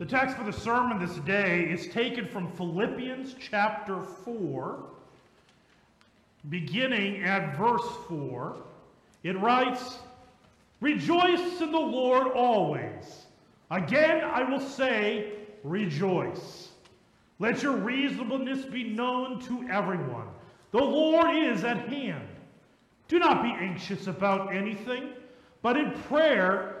The text for the sermon this day is taken from Philippians chapter 4, beginning at verse 4. It writes, Rejoice in the Lord always. Again, I will say, rejoice. Let your reasonableness be known to everyone. The Lord is at hand. Do not be anxious about anything, but in prayer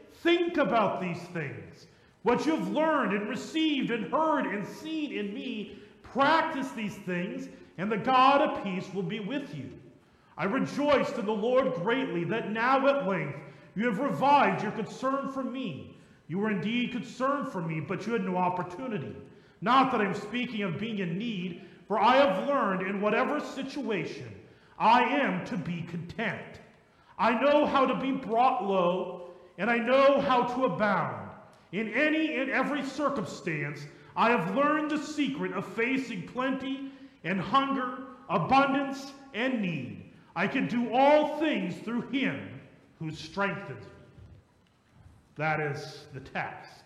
think about these things. What you've learned and received and heard and seen in me, practice these things, and the God of peace will be with you. I rejoiced in the Lord greatly that now at length you have revived your concern for me. You were indeed concerned for me, but you had no opportunity. Not that I'm speaking of being in need, for I have learned in whatever situation I am to be content. I know how to be brought low, and I know how to abound. In any and every circumstance, I have learned the secret of facing plenty and hunger, abundance and need. I can do all things through him who strengthens me. That is the text.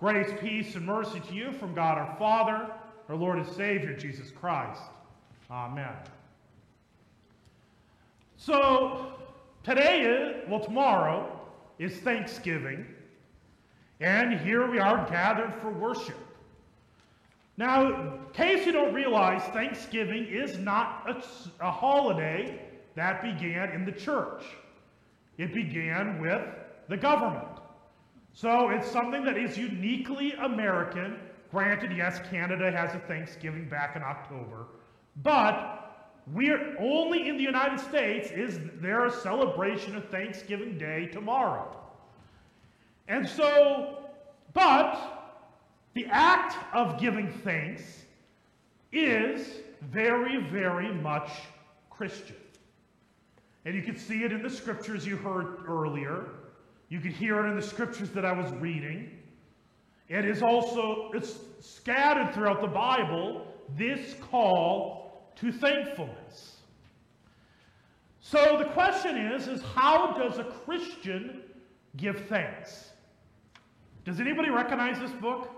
Grace, peace, and mercy to you from God our Father, our Lord and Savior, Jesus Christ. Amen. So, today is, well, tomorrow is Thanksgiving, and here we are gathered for worship. Now, in case you don't realize, Thanksgiving is not a, a holiday that began in the church. It began with the government. So it's something that is uniquely American. Granted, yes, Canada has a Thanksgiving back in October, but we're only in the United States is there a celebration of Thanksgiving Day tomorrow. And so, but the act of giving thanks is very, very much Christian. And you can see it in the scriptures you heard earlier. You can hear it in the scriptures that I was reading. It is also, it's scattered throughout the Bible, this call to thankfulness. So the question is, is how does a Christian give thanks? Does anybody recognize this book?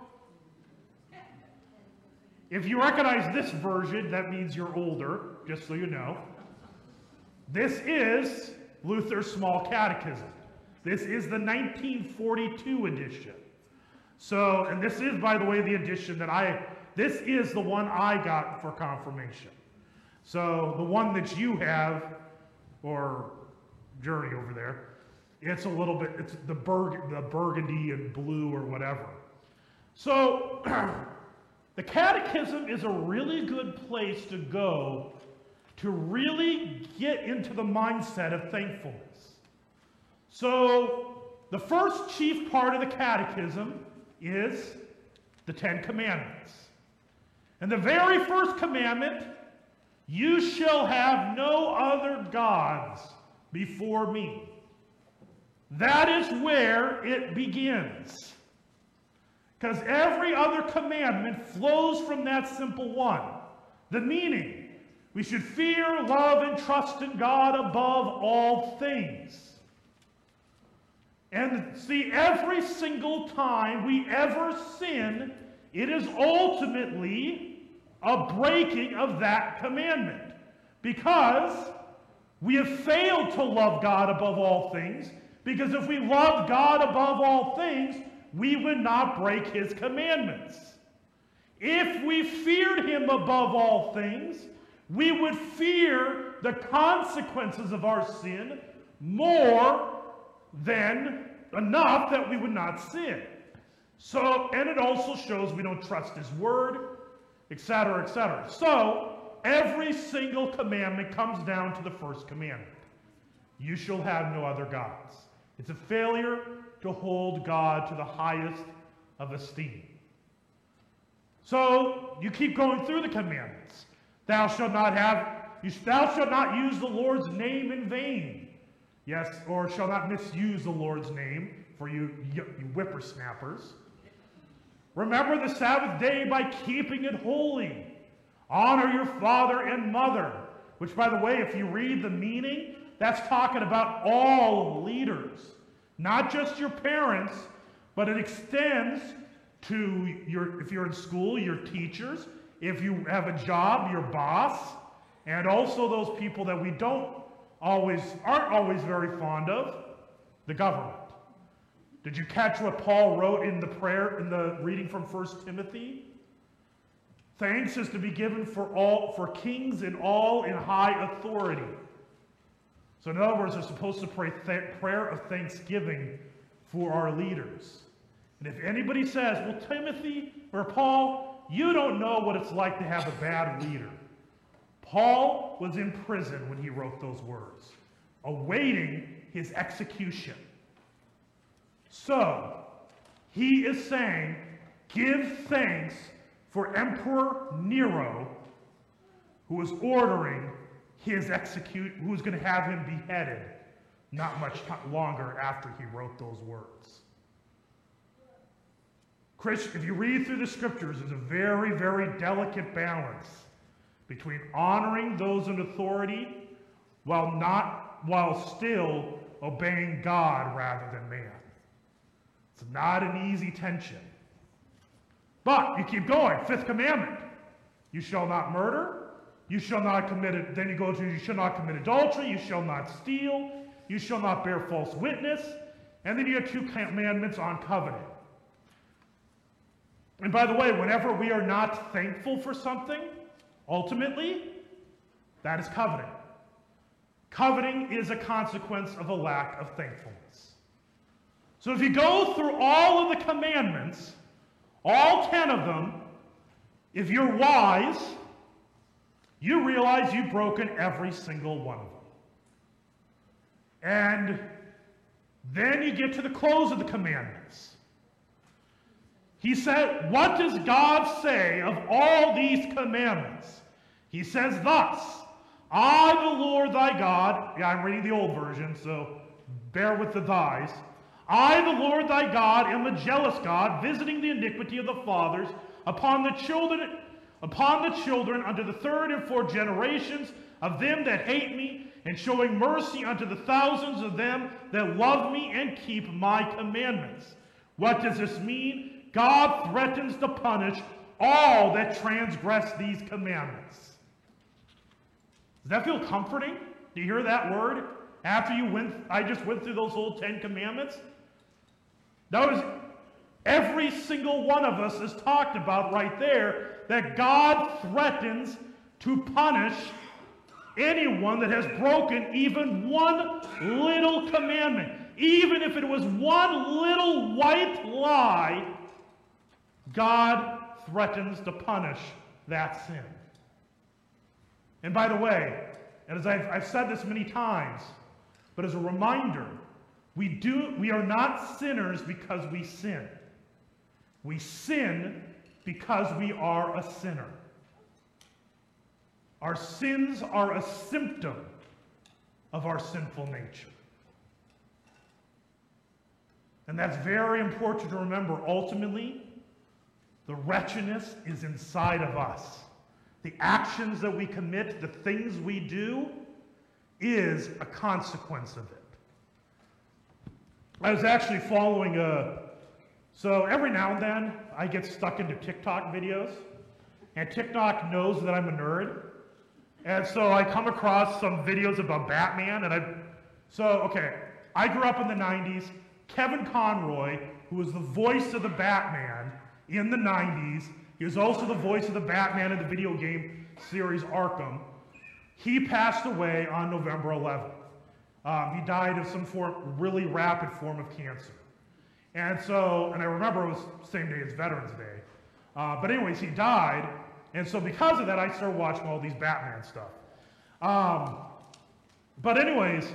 If you recognize this version, that means you're older, just so you know. This is Luther's Small Catechism. This is the 1942 edition. So, and this is, by the way, the edition that I, this is the one I got for confirmation. So the one that you have, or Journey over there, it's a little bit, it's the, burg, the burgundy and blue or whatever. So the catechism is a really good place to go to really get into the mindset of thankfulness. So the first chief part of the catechism is the Ten Commandments. And the very first commandment you shall have no other gods before me. That is where it begins. Because every other commandment flows from that simple one. The meaning, we should fear, love, and trust in God above all things. And see, every single time we ever sin, it is ultimately a breaking of that commandment because we have failed to love God above all things. Because if we loved God above all things, we would not break his commandments. If we feared him above all things, we would fear the consequences of our sin more than enough that we would not sin. So, and it also shows we don't trust his word, etc., etc. So, every single commandment comes down to the first commandment. You shall have no other gods. It's a failure to hold God to the highest of esteem. So you keep going through the commandments. Thou shalt not have, you, thou shalt not use the Lord's name in vain. Yes, or shall not misuse the Lord's name for you, you whippersnappers. Remember the Sabbath day by keeping it holy. Honor your father and mother. Which, by the way, if you read the meaning, that's talking about all leaders, not just your parents, but it extends to your, if you're in school, your teachers, if you have a job, your boss, and also those people that we don't always, aren't always very fond of, the government. Did you catch what Paul wrote in the prayer, in the reading from 1 Timothy? Thanks is to be given for all, for kings and all in high authority. So in other words, they're supposed to pray prayer of thanksgiving for our leaders. And if anybody says, well, Timothy or Paul, you don't know what it's like to have a bad leader. Paul was in prison when he wrote those words, awaiting his execution. So, he is saying, give thanks for Emperor Nero, who is ordering his execute, who's going to have him beheaded not much longer after he wrote those words. Chris, if you read through the scriptures, there's a very, very delicate balance between honoring those in authority while not while still obeying God rather than man. It's not an easy tension. But you keep going. Fifth commandment. You shall not murder. You shall not commit it. Then you go to you shall not commit adultery. You shall not steal. You shall not bear false witness. And then you have two commandments on covenant. And by the way, whenever we are not thankful for something, ultimately, that is coveting. Coveting is a consequence of a lack of thankfulness. So if you go through all of the commandments, all 10 of them, if you're wise, you realize you've broken every single one of them. And then you get to the close of the commandments. He said, What does God say of all these commandments? He says thus I, the Lord thy God, yeah, I'm reading the old version, so bear with the thys. I, the Lord thy God, am a jealous God, visiting the iniquity of the fathers upon the children, upon the children unto the third and fourth generations of them that hate me, and showing mercy unto the thousands of them that love me and keep my commandments. What does this mean? God threatens to punish all that transgress these commandments. Does that feel comforting? Do you hear that word? After you went, I just went through those whole Ten Commandments. Notice every single one of us is talked about right there that God threatens to punish anyone that has broken even one little commandment. Even if it was one little white lie, God threatens to punish that sin. And by the way, and as I've, I've said this many times, but as a reminder, we, do, we are not sinners because we sin. We sin because we are a sinner. Our sins are a symptom of our sinful nature. And that's very important to remember. Ultimately, the wretchedness is inside of us. The actions that we commit, the things we do, is a consequence of it. I was actually following a, so every now and then I get stuck into TikTok videos, and TikTok knows that I'm a nerd. And so I come across some videos about Batman, and I, so, okay, I grew up in the 90s. Kevin Conroy, who was the voice of the Batman in the 90s, he was also the voice of the Batman in the video game series Arkham. He passed away on November 11th. Um, he died of some form, really rapid form of cancer. And so, and I remember it was same day as Veterans Day. Uh, but anyways, he died. And so because of that, I started watching all these Batman stuff. Um, but anyways,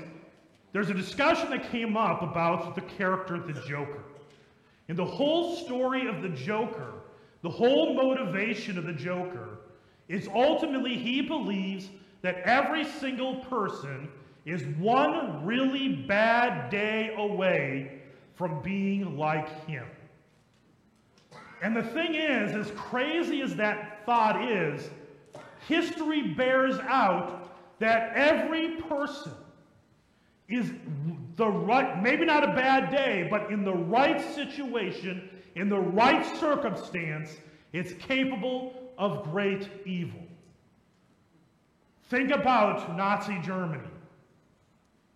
there's a discussion that came up about the character the Joker. And the whole story of the Joker, the whole motivation of the Joker, is ultimately he believes that every single person is one really bad day away from being like him. And the thing is, as crazy as that thought is, history bears out that every person is the right, maybe not a bad day, but in the right situation, in the right circumstance, it's capable of great evil. Think about Nazi Germany,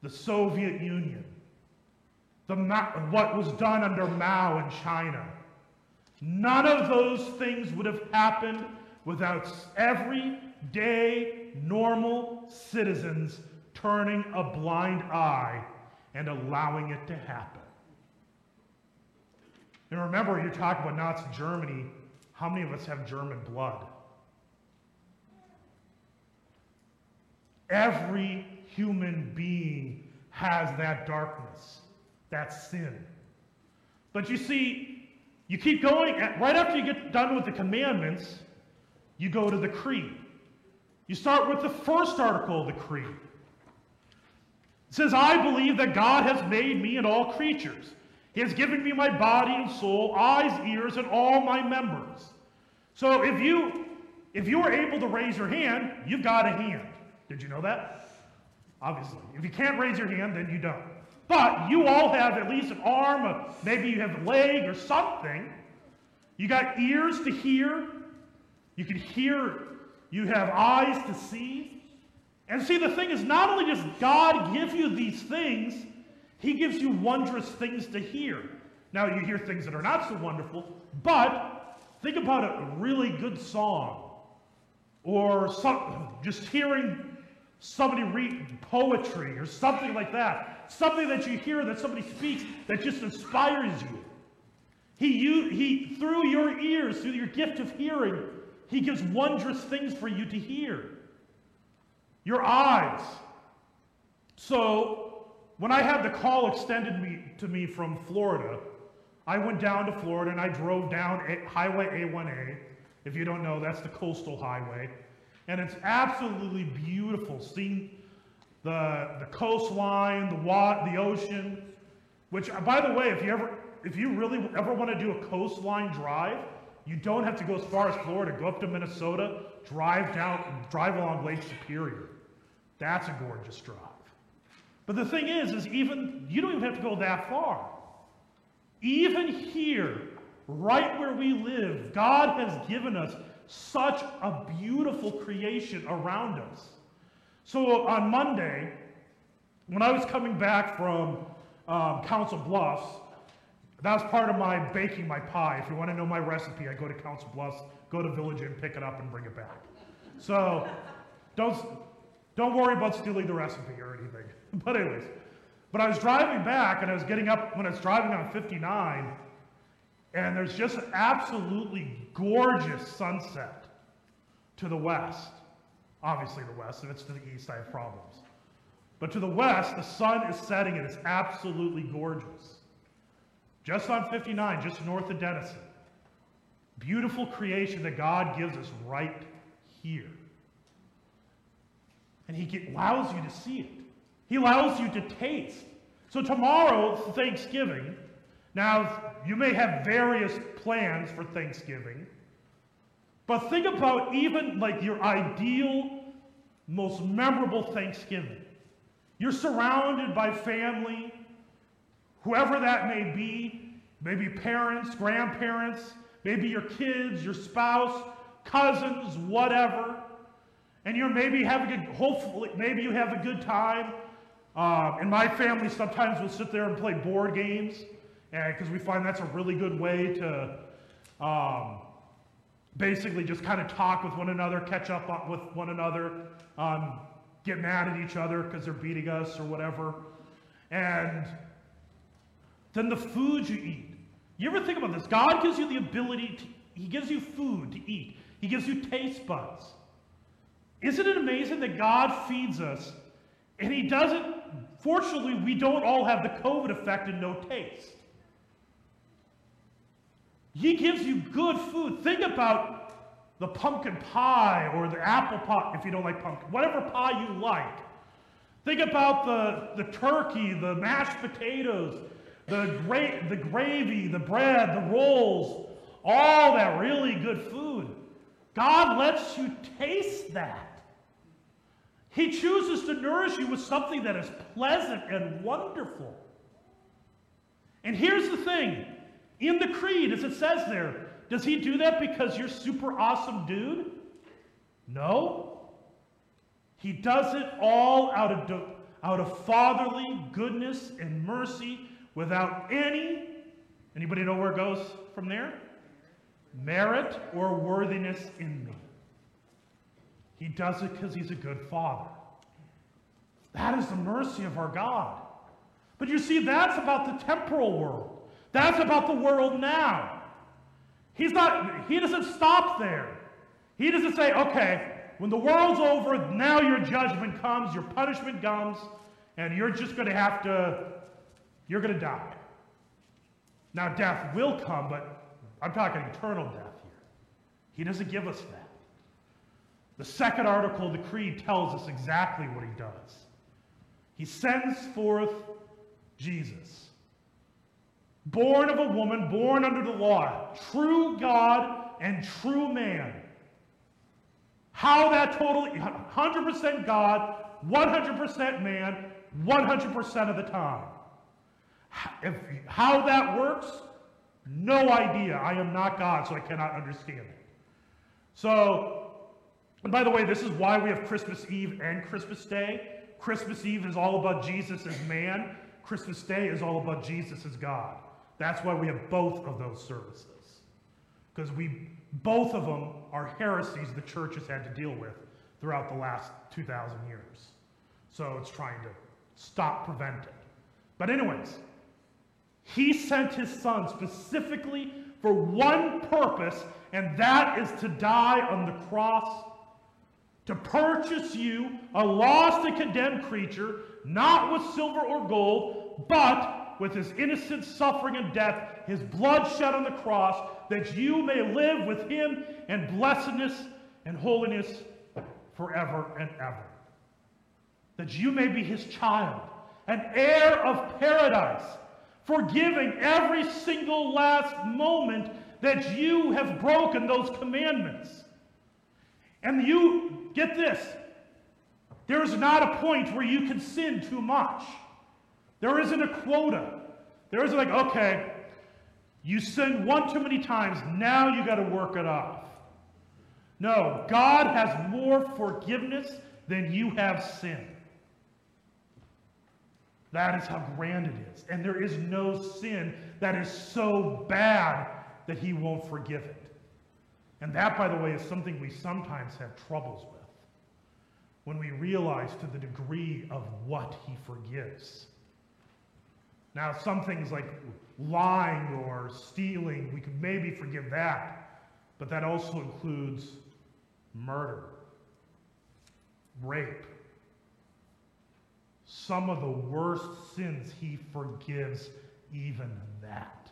the Soviet Union, the, what was done under Mao in China. None of those things would have happened without everyday, normal citizens turning a blind eye and allowing it to happen. And remember, you talk about Nazi Germany, how many of us have German blood? Every human being has that darkness, that sin. But you see, you keep going, right after you get done with the commandments, you go to the creed. You start with the first article of the creed. It says, I believe that God has made me and all creatures. He has given me my body and soul, eyes, ears, and all my members. So if you if you are able to raise your hand, you've got a hand. Did you know that? Obviously. If you can't raise your hand, then you don't. But you all have at least an arm, maybe you have a leg or something. You got ears to hear. You can hear. You have eyes to see. And see, the thing is, not only does God give you these things, He gives you wondrous things to hear. Now, you hear things that are not so wonderful, but think about a really good song or some, just hearing somebody read poetry or something like that. Something that you hear that somebody speaks that just inspires you. He, you, he, through your ears, through your gift of hearing, he gives wondrous things for you to hear. Your eyes. So, when I had the call extended me, to me from Florida, I went down to Florida and I drove down Highway A1A. If you don't know, that's the coastal highway. And it's absolutely beautiful seeing the, the coastline, the, the ocean, which, uh, by the way, if you ever, if you really ever want to do a coastline drive, you don't have to go as far as Florida. Go up to Minnesota, drive down, drive along Lake Superior. That's a gorgeous drive. But the thing is, is even you don't even have to go that far. Even here, right where we live, God has given us such a beautiful creation around us. So on Monday, when I was coming back from um, Council Bluffs, that was part of my baking my pie. If you want to know my recipe, I go to Council Bluffs, go to Village Inn, pick it up, and bring it back. So don't, don't worry about stealing the recipe or anything. But anyways, but I was driving back, and I was getting up when I was driving on 59, and there's just an absolutely gorgeous sunset to the west. Obviously, the west. If it's to the east, I have problems. But to the west, the sun is setting and it's absolutely gorgeous. Just on 59, just north of Denison. Beautiful creation that God gives us right here. And He allows you to see it, He allows you to taste. So, tomorrow, Thanksgiving, now, you may have various plans for Thanksgiving, but think about even like your ideal, most memorable Thanksgiving. You're surrounded by family, whoever that may be, maybe parents, grandparents, maybe your kids, your spouse, cousins, whatever. And you're maybe having a, hopefully, maybe you have a good time. Uh, in my family, sometimes we'll sit there and play board games because we find that's a really good way to um, basically just kind of talk with one another, catch up with one another, um, get mad at each other because they're beating us or whatever. And then the food you eat. You ever think about this? God gives you the ability to, He gives you food to eat, He gives you taste buds. Isn't it amazing that God feeds us and He doesn't, fortunately, we don't all have the COVID effect and no taste. He gives you good food. Think about the pumpkin pie or the apple pie, if you don't like pumpkin, whatever pie you like. Think about the, the turkey, the mashed potatoes, the, gra- the gravy, the bread, the rolls, all that really good food. God lets you taste that. He chooses to nourish you with something that is pleasant and wonderful. And here's the thing in the creed, as it says there, does he do that because you're super awesome dude? No. He does it all out of, out of fatherly goodness and mercy without any, anybody know where it goes from there? Merit or worthiness in me. He does it because he's a good father. That is the mercy of our God. But you see, that's about the temporal world. That's about the world now. He's not, he doesn't stop there. He doesn't say, okay, when the world's over, now your judgment comes, your punishment comes, and you're just going to have to, you're going to die. Now, death will come, but I'm talking eternal death here. He doesn't give us that. The second article of the Creed tells us exactly what he does. He sends forth Jesus, born of a woman, born under the law, true God and true man. How that totally, 100% God, 100% man, 100% of the time. If, how that works, no idea. I am not God, so I cannot understand it. So, and by the way, this is why we have Christmas Eve and Christmas Day. Christmas Eve is all about Jesus as man. Christmas Day is all about Jesus as God. That's why we have both of those services. Because we both of them are heresies the church has had to deal with throughout the last 2,000 years. So it's trying to stop, prevent it. But anyways, he sent his son specifically for one purpose, and that is to die on the cross to purchase you, a lost and condemned creature, not with silver or gold, but with his innocent suffering and death, his blood shed on the cross, that you may live with him in blessedness and holiness forever and ever. That you may be his child, an heir of paradise, forgiving every single last moment that you have broken those commandments. And you, get this, there is not a point where you can sin too much. There isn't a quota. There isn't like, okay, you sinned one too many times, now you got to work it off. No, God has more forgiveness than you have sin. That is how grand it is. And there is no sin that is so bad that he won't forgive it. And that, by the way, is something we sometimes have troubles with when we realize to the degree of what he forgives. Now, some things like lying or stealing, we could maybe forgive that, but that also includes murder, rape. Some of the worst sins he forgives, even that.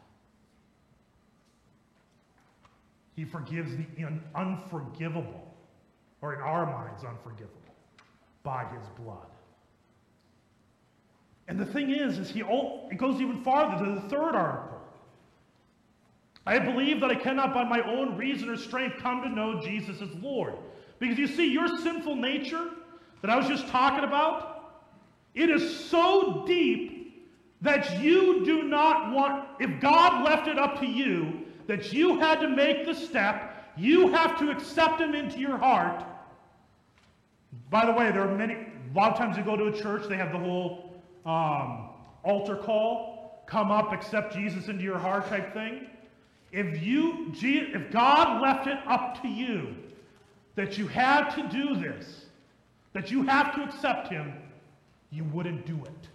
He forgives the un- unforgivable, or in our minds, unforgivable, by his blood. And the thing is, is he it goes even farther to the third article. I believe that I cannot by my own reason or strength come to know Jesus as Lord. Because you see, your sinful nature that I was just talking about, it is so deep that you do not want, if God left it up to you, that you had to make the step, you have to accept him into your heart. By the way, there are many, a lot of times you go to a church, they have the whole um, altar call, come up, accept Jesus into your heart type thing. If you, if God left it up to you that you had to do this, that you have to accept Him, you wouldn't do it.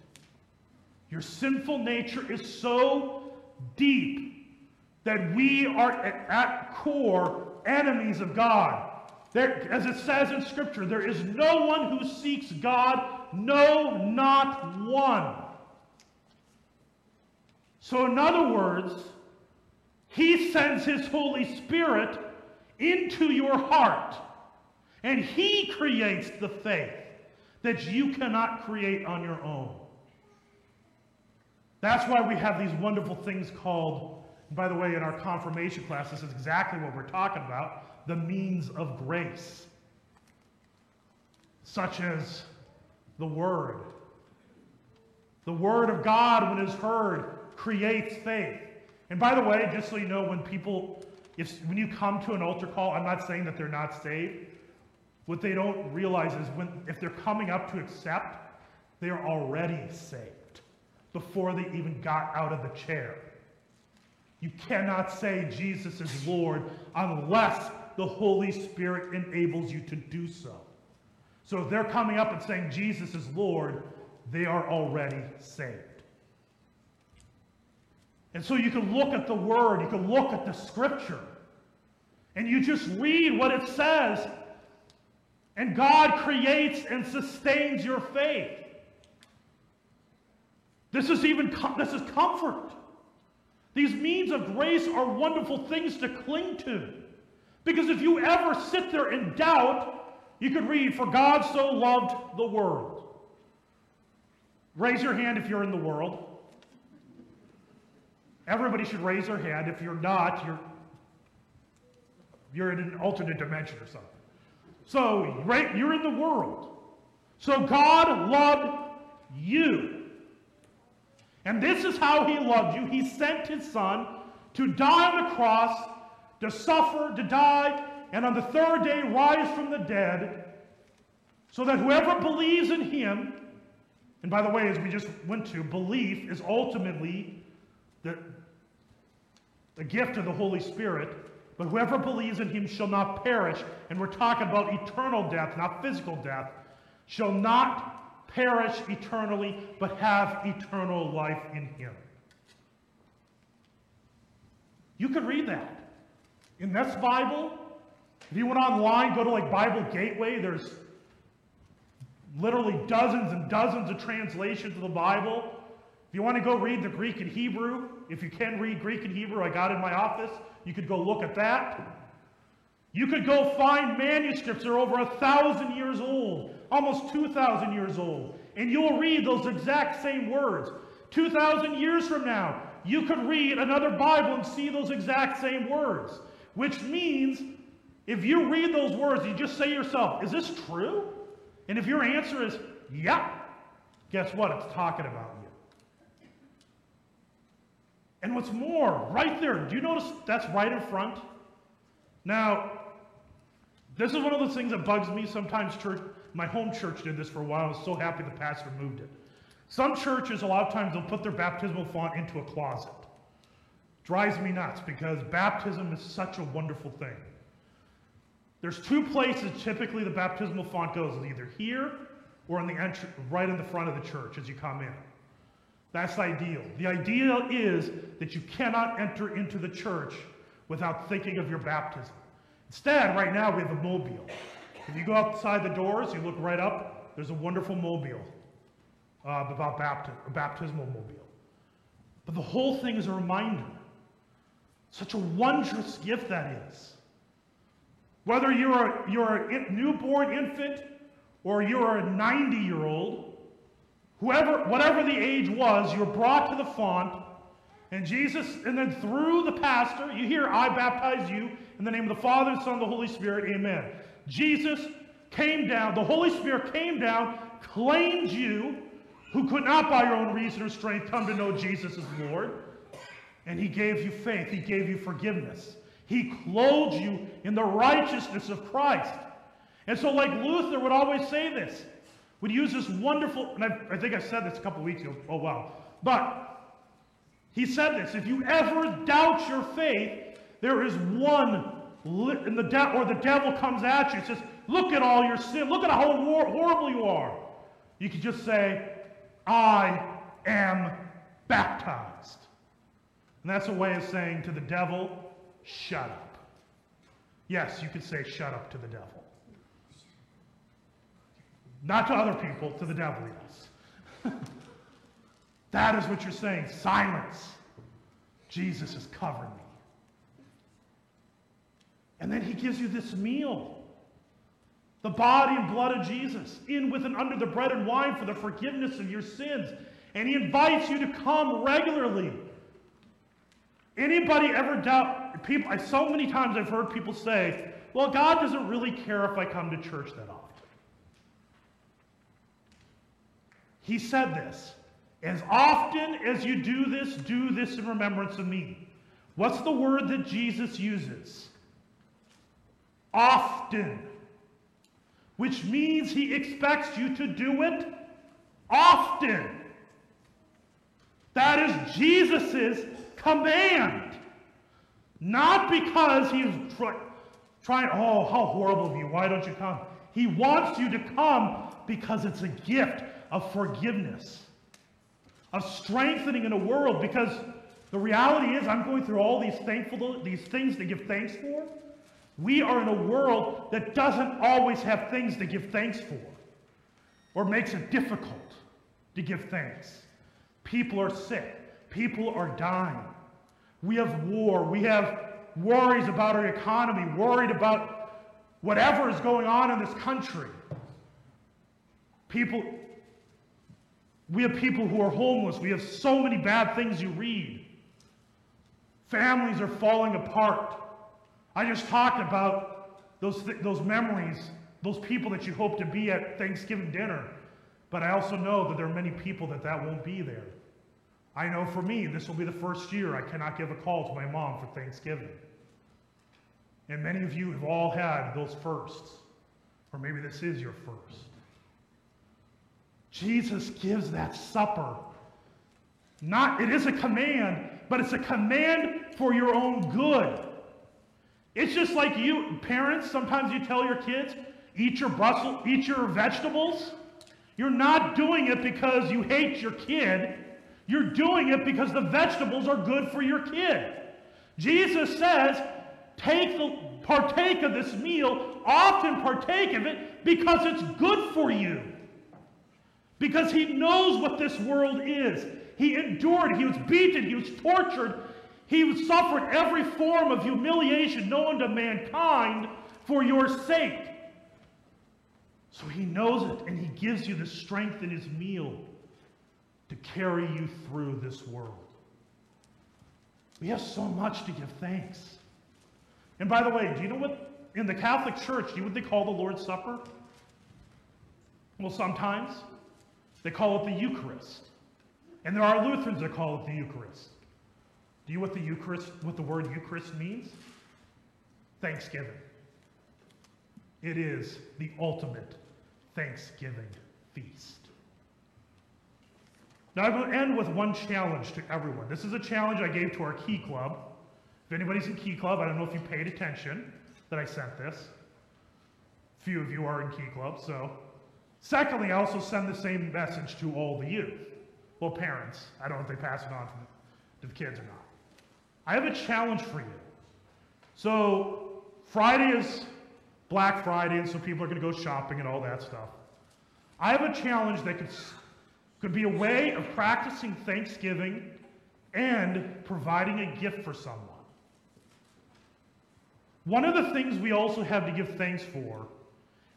Your sinful nature is so deep that we are at core enemies of God. There, as it says in Scripture, there is no one who seeks God, no, not one. So, in other words, He sends His Holy Spirit into your heart. And He creates the faith that you cannot create on your own. That's why we have these wonderful things called, by the way, in our confirmation class, this is exactly what we're talking about the means of grace, such as the Word. The Word of God, when it's heard, creates faith. And by the way, just so you know, when people, if, when you come to an altar call, I'm not saying that they're not saved. What they don't realize is when, if they're coming up to accept, they are already saved before they even got out of the chair. You cannot say Jesus is Lord unless the Holy Spirit enables you to do so. So if they're coming up and saying Jesus is Lord, they are already saved. And so you can look at the Word, you can look at the Scripture, and you just read what it says, and God creates and sustains your faith. This is even this is comfort. These means of grace are wonderful things to cling to. Because if you ever sit there in doubt, you could read, For God so loved the world. Raise your hand if you're in the world. Everybody should raise their hand. If you're not, you're, you're in an alternate dimension or something. So, right, you're in the world. So God loved you. And this is how he loved you. He sent his son to die on the cross, to suffer, to die, and on the third day rise from the dead, so that whoever believes in him, and by the way, as we just went to, belief is ultimately the, the gift of the Holy Spirit. But whoever believes in him shall not perish. And we're talking about eternal death, not physical death. Shall not perish eternally, but have eternal life in him. You could read that. In this Bible, if you went online, go to like Bible Gateway, there's literally dozens and dozens of translations of the Bible. If you want to go read the Greek and Hebrew, if you can read Greek and Hebrew, I got in my office. You could go look at that. You could go find manuscripts that are over a thousand years old, almost 2,000 years old, and you'll read those exact same words. 2,000 years from now, you could read another Bible and see those exact same words, which means if you read those words, you just say to yourself, is this true? And if your answer is, yeah, guess what? It's talking about you. And what's more, right there, do you notice that's right in front? Now, this is one of those things that bugs me. Sometimes church, my home church did this for a while. I was so happy the pastor moved it. Some churches, a lot of times, they'll put their baptismal font into a closet. Drives me nuts because baptism is such a wonderful thing. There's two places typically the baptismal font goes, either here or in the entry, right in the front of the church as you come in. That's ideal. The ideal is that you cannot enter into the church without thinking of your baptism. Instead, right now we have a mobile. If you go outside the doors, you look right up, there's a wonderful mobile uh, about baptism, a baptismal mobile. But the whole thing is a reminder. Such a wondrous gift that is. Whether you're a, you're a newborn infant or you're a 90 year old, Whoever, whatever the age was, you're brought to the font, and Jesus, and then through the pastor, you hear, I baptize you in the name of the Father, and Son, and the Holy Spirit, amen. Jesus came down, the Holy Spirit came down, claimed you, who could not by your own reason or strength come to know Jesus as Lord, and he gave you faith, he gave you forgiveness. He clothed you in the righteousness of Christ. And so, like Luther would always say this, would use this wonderful, and I, I think I said this a couple weeks ago. Oh, wow. But he said this if you ever doubt your faith, there is one, in the de- or the devil comes at you and says, Look at all your sin. Look at how horrible you are. You can just say, I am baptized. And that's a way of saying to the devil, Shut up. Yes, you could say, Shut up to the devil. Not to other people, to the devil, yes. that is what you're saying. Silence. Jesus has covered me. And then he gives you this meal the body and blood of Jesus, in with and under the bread and wine for the forgiveness of your sins. And he invites you to come regularly. Anybody ever doubt people I, so many times I've heard people say, well, God doesn't really care if I come to church that often. He said this, as often as you do this, do this in remembrance of me. What's the word that Jesus uses? Often which means he expects you to do it often. That is Jesus' command. Not because he is try, trying, oh, how horrible of you, why don't you come? He wants you to come because it's a gift of forgiveness, of strengthening in a world, because the reality is I'm going through all these thankful these things to give thanks for. We are in a world that doesn't always have things to give thanks for or makes it difficult to give thanks. People are sick. People are dying. We have war. We have worries about our economy, worried about whatever is going on in this country. People, we have people who are homeless. We have so many bad things you read. Families are falling apart. I just talked about those, th- those memories, those people that you hope to be at Thanksgiving dinner. But I also know that there are many people that that won't be there. I know for me, this will be the first year I cannot give a call to my mom for Thanksgiving. And many of you have all had those firsts. Or maybe this is your first. Jesus gives that supper. Not, it is a command, but it's a command for your own good. It's just like you, parents, sometimes you tell your kids, eat your Brussels, eat your vegetables. You're not doing it because you hate your kid. You're doing it because the vegetables are good for your kid. Jesus says, take the, partake of this meal, often partake of it because it's good for you. Because he knows what this world is. He endured, he was beaten, he was tortured, he suffered every form of humiliation known to mankind for your sake. So he knows it, and he gives you the strength in his meal to carry you through this world. We have so much to give thanks. And by the way, do you know what, in the Catholic Church, do you know what they call the Lord's Supper? Well, sometimes they call it the Eucharist. And there are Lutherans that call it the Eucharist. Do you know what the Eucharist, what the word Eucharist means? Thanksgiving. It is the ultimate Thanksgiving feast. Now, I will end with one challenge to everyone. This is a challenge I gave to our Key Club. If anybody's in Key Club, I don't know if you paid attention that I sent this. Few of you are in Key Club, so. Secondly, I also send the same message to all the youth. Well, parents. I don't know if they pass it on to the kids or not. I have a challenge for you. So, Friday is Black Friday, and so people are going to go shopping and all that stuff. I have a challenge that could, could be a way of practicing Thanksgiving and providing a gift for someone. One of the things we also have to give thanks for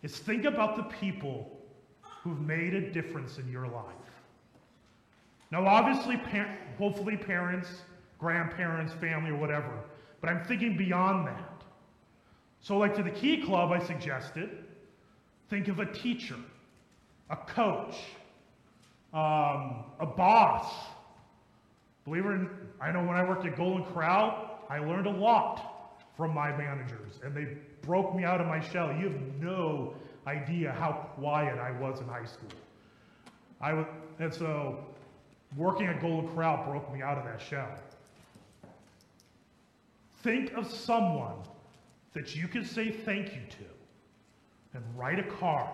is think about the people who've made a difference in your life. Now, obviously, par- hopefully, parents grandparents, family, or whatever. But I'm thinking beyond that. So, like to the Key Club, I suggested think of a teacher, a coach, um, a boss. Believe it or not, I know when I worked at Golden Corral, I learned a lot from my managers, and they broke me out of my shell. You have no idea how quiet I was in high school. I and so working at Golden Corral broke me out of that shell. Think of someone that you can say thank you to and write a card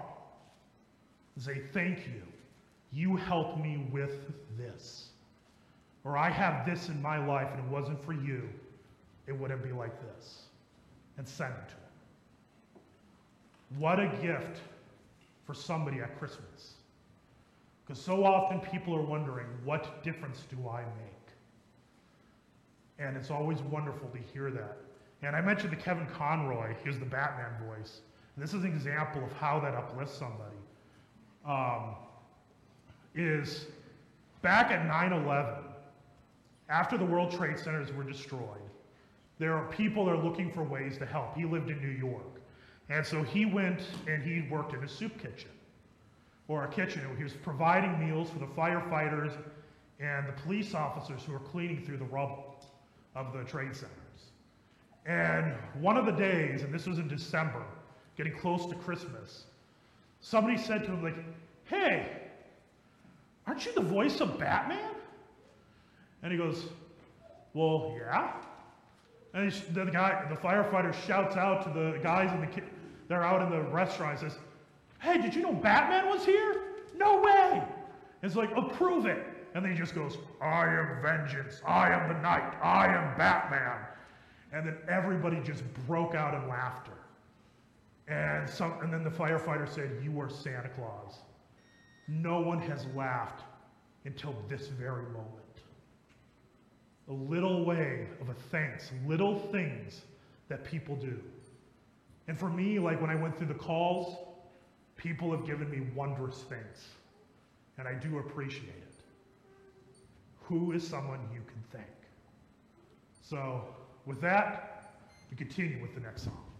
say, Thank you. You helped me with this. Or I have this in my life and it wasn't for you, it wouldn't be like this. And send it to them. What a gift for somebody at Christmas. Because so often people are wondering, what difference do I make? And it's always wonderful to hear that. And I mentioned the Kevin Conroy, he was the Batman voice. And this is an example of how that uplifts somebody. Um, is back at 9 11, after the World Trade Centers were destroyed, there are people that are looking for ways to help. He lived in New York. And so he went and he worked in a soup kitchen or a kitchen. He was providing meals for the firefighters and the police officers who were cleaning through the rubble of the trade centers. And one of the days, and this was in December, getting close to Christmas, somebody said to him, like, hey, aren't you the voice of Batman? And he goes, well, yeah. And he, the guy, the firefighter shouts out to the guys in the, they're out in the restaurant and says, hey, did you know Batman was here? No way. It's like, approve it. And then he just goes, I am vengeance. I am the night. I am Batman. And then everybody just broke out in laughter. And, some, and then the firefighter said, You are Santa Claus. No one has laughed until this very moment. A little way of a thanks, little things that people do. And for me, like when I went through the calls, people have given me wondrous things. And I do appreciate it. Who is someone you can thank? So, with that, we continue with the next song.